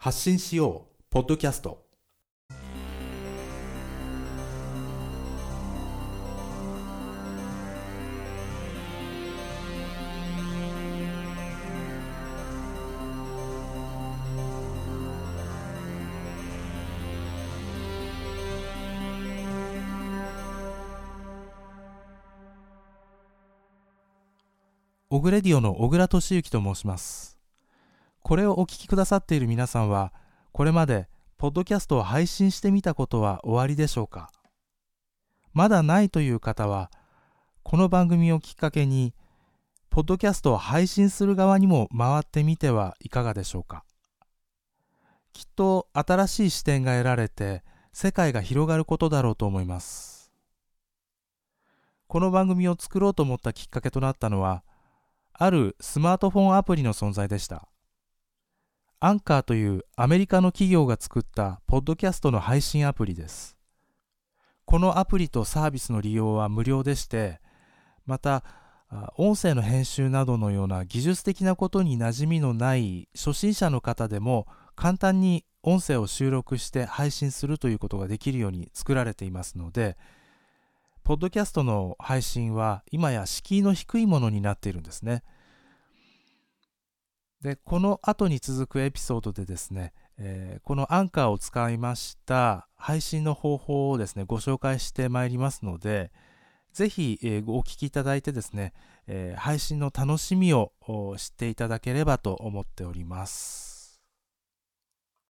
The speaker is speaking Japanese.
発信しよう。ポッドキャスト。オグレディオの小倉俊之と申します。これをお聞きくださっている皆さんはこれまでポッドキャストを配信してみたことはおありでしょうか？まだないという方はこの番組をきっかけにポッドキャストを配信する側にも回ってみてはいかがでしょうか？きっと新しい視点が得られて世界が広がることだろうと思います。この番組を作ろうと思ったきっかけとなったのはあるスマートフォンアプリの存在でした。アンカーというアメリカの企業が作ったポッドキャストの配信アプリです。このアプリとサービスの利用は無料でして、また、音声の編集などのような技術的なことに馴染みのない初心者の方でも簡単に音声を収録して配信するということができるように作られていますので、ポッドキャストの配信は今や敷居の低いものになっているんですね。で、この後に続くエピソードでですね、えー、このアンカーを使いました配信の方法をですね、ご紹介してまいりますので、ぜひ、えー、お聞きいただいてですね、えー、配信の楽しみを知っていただければと思っております。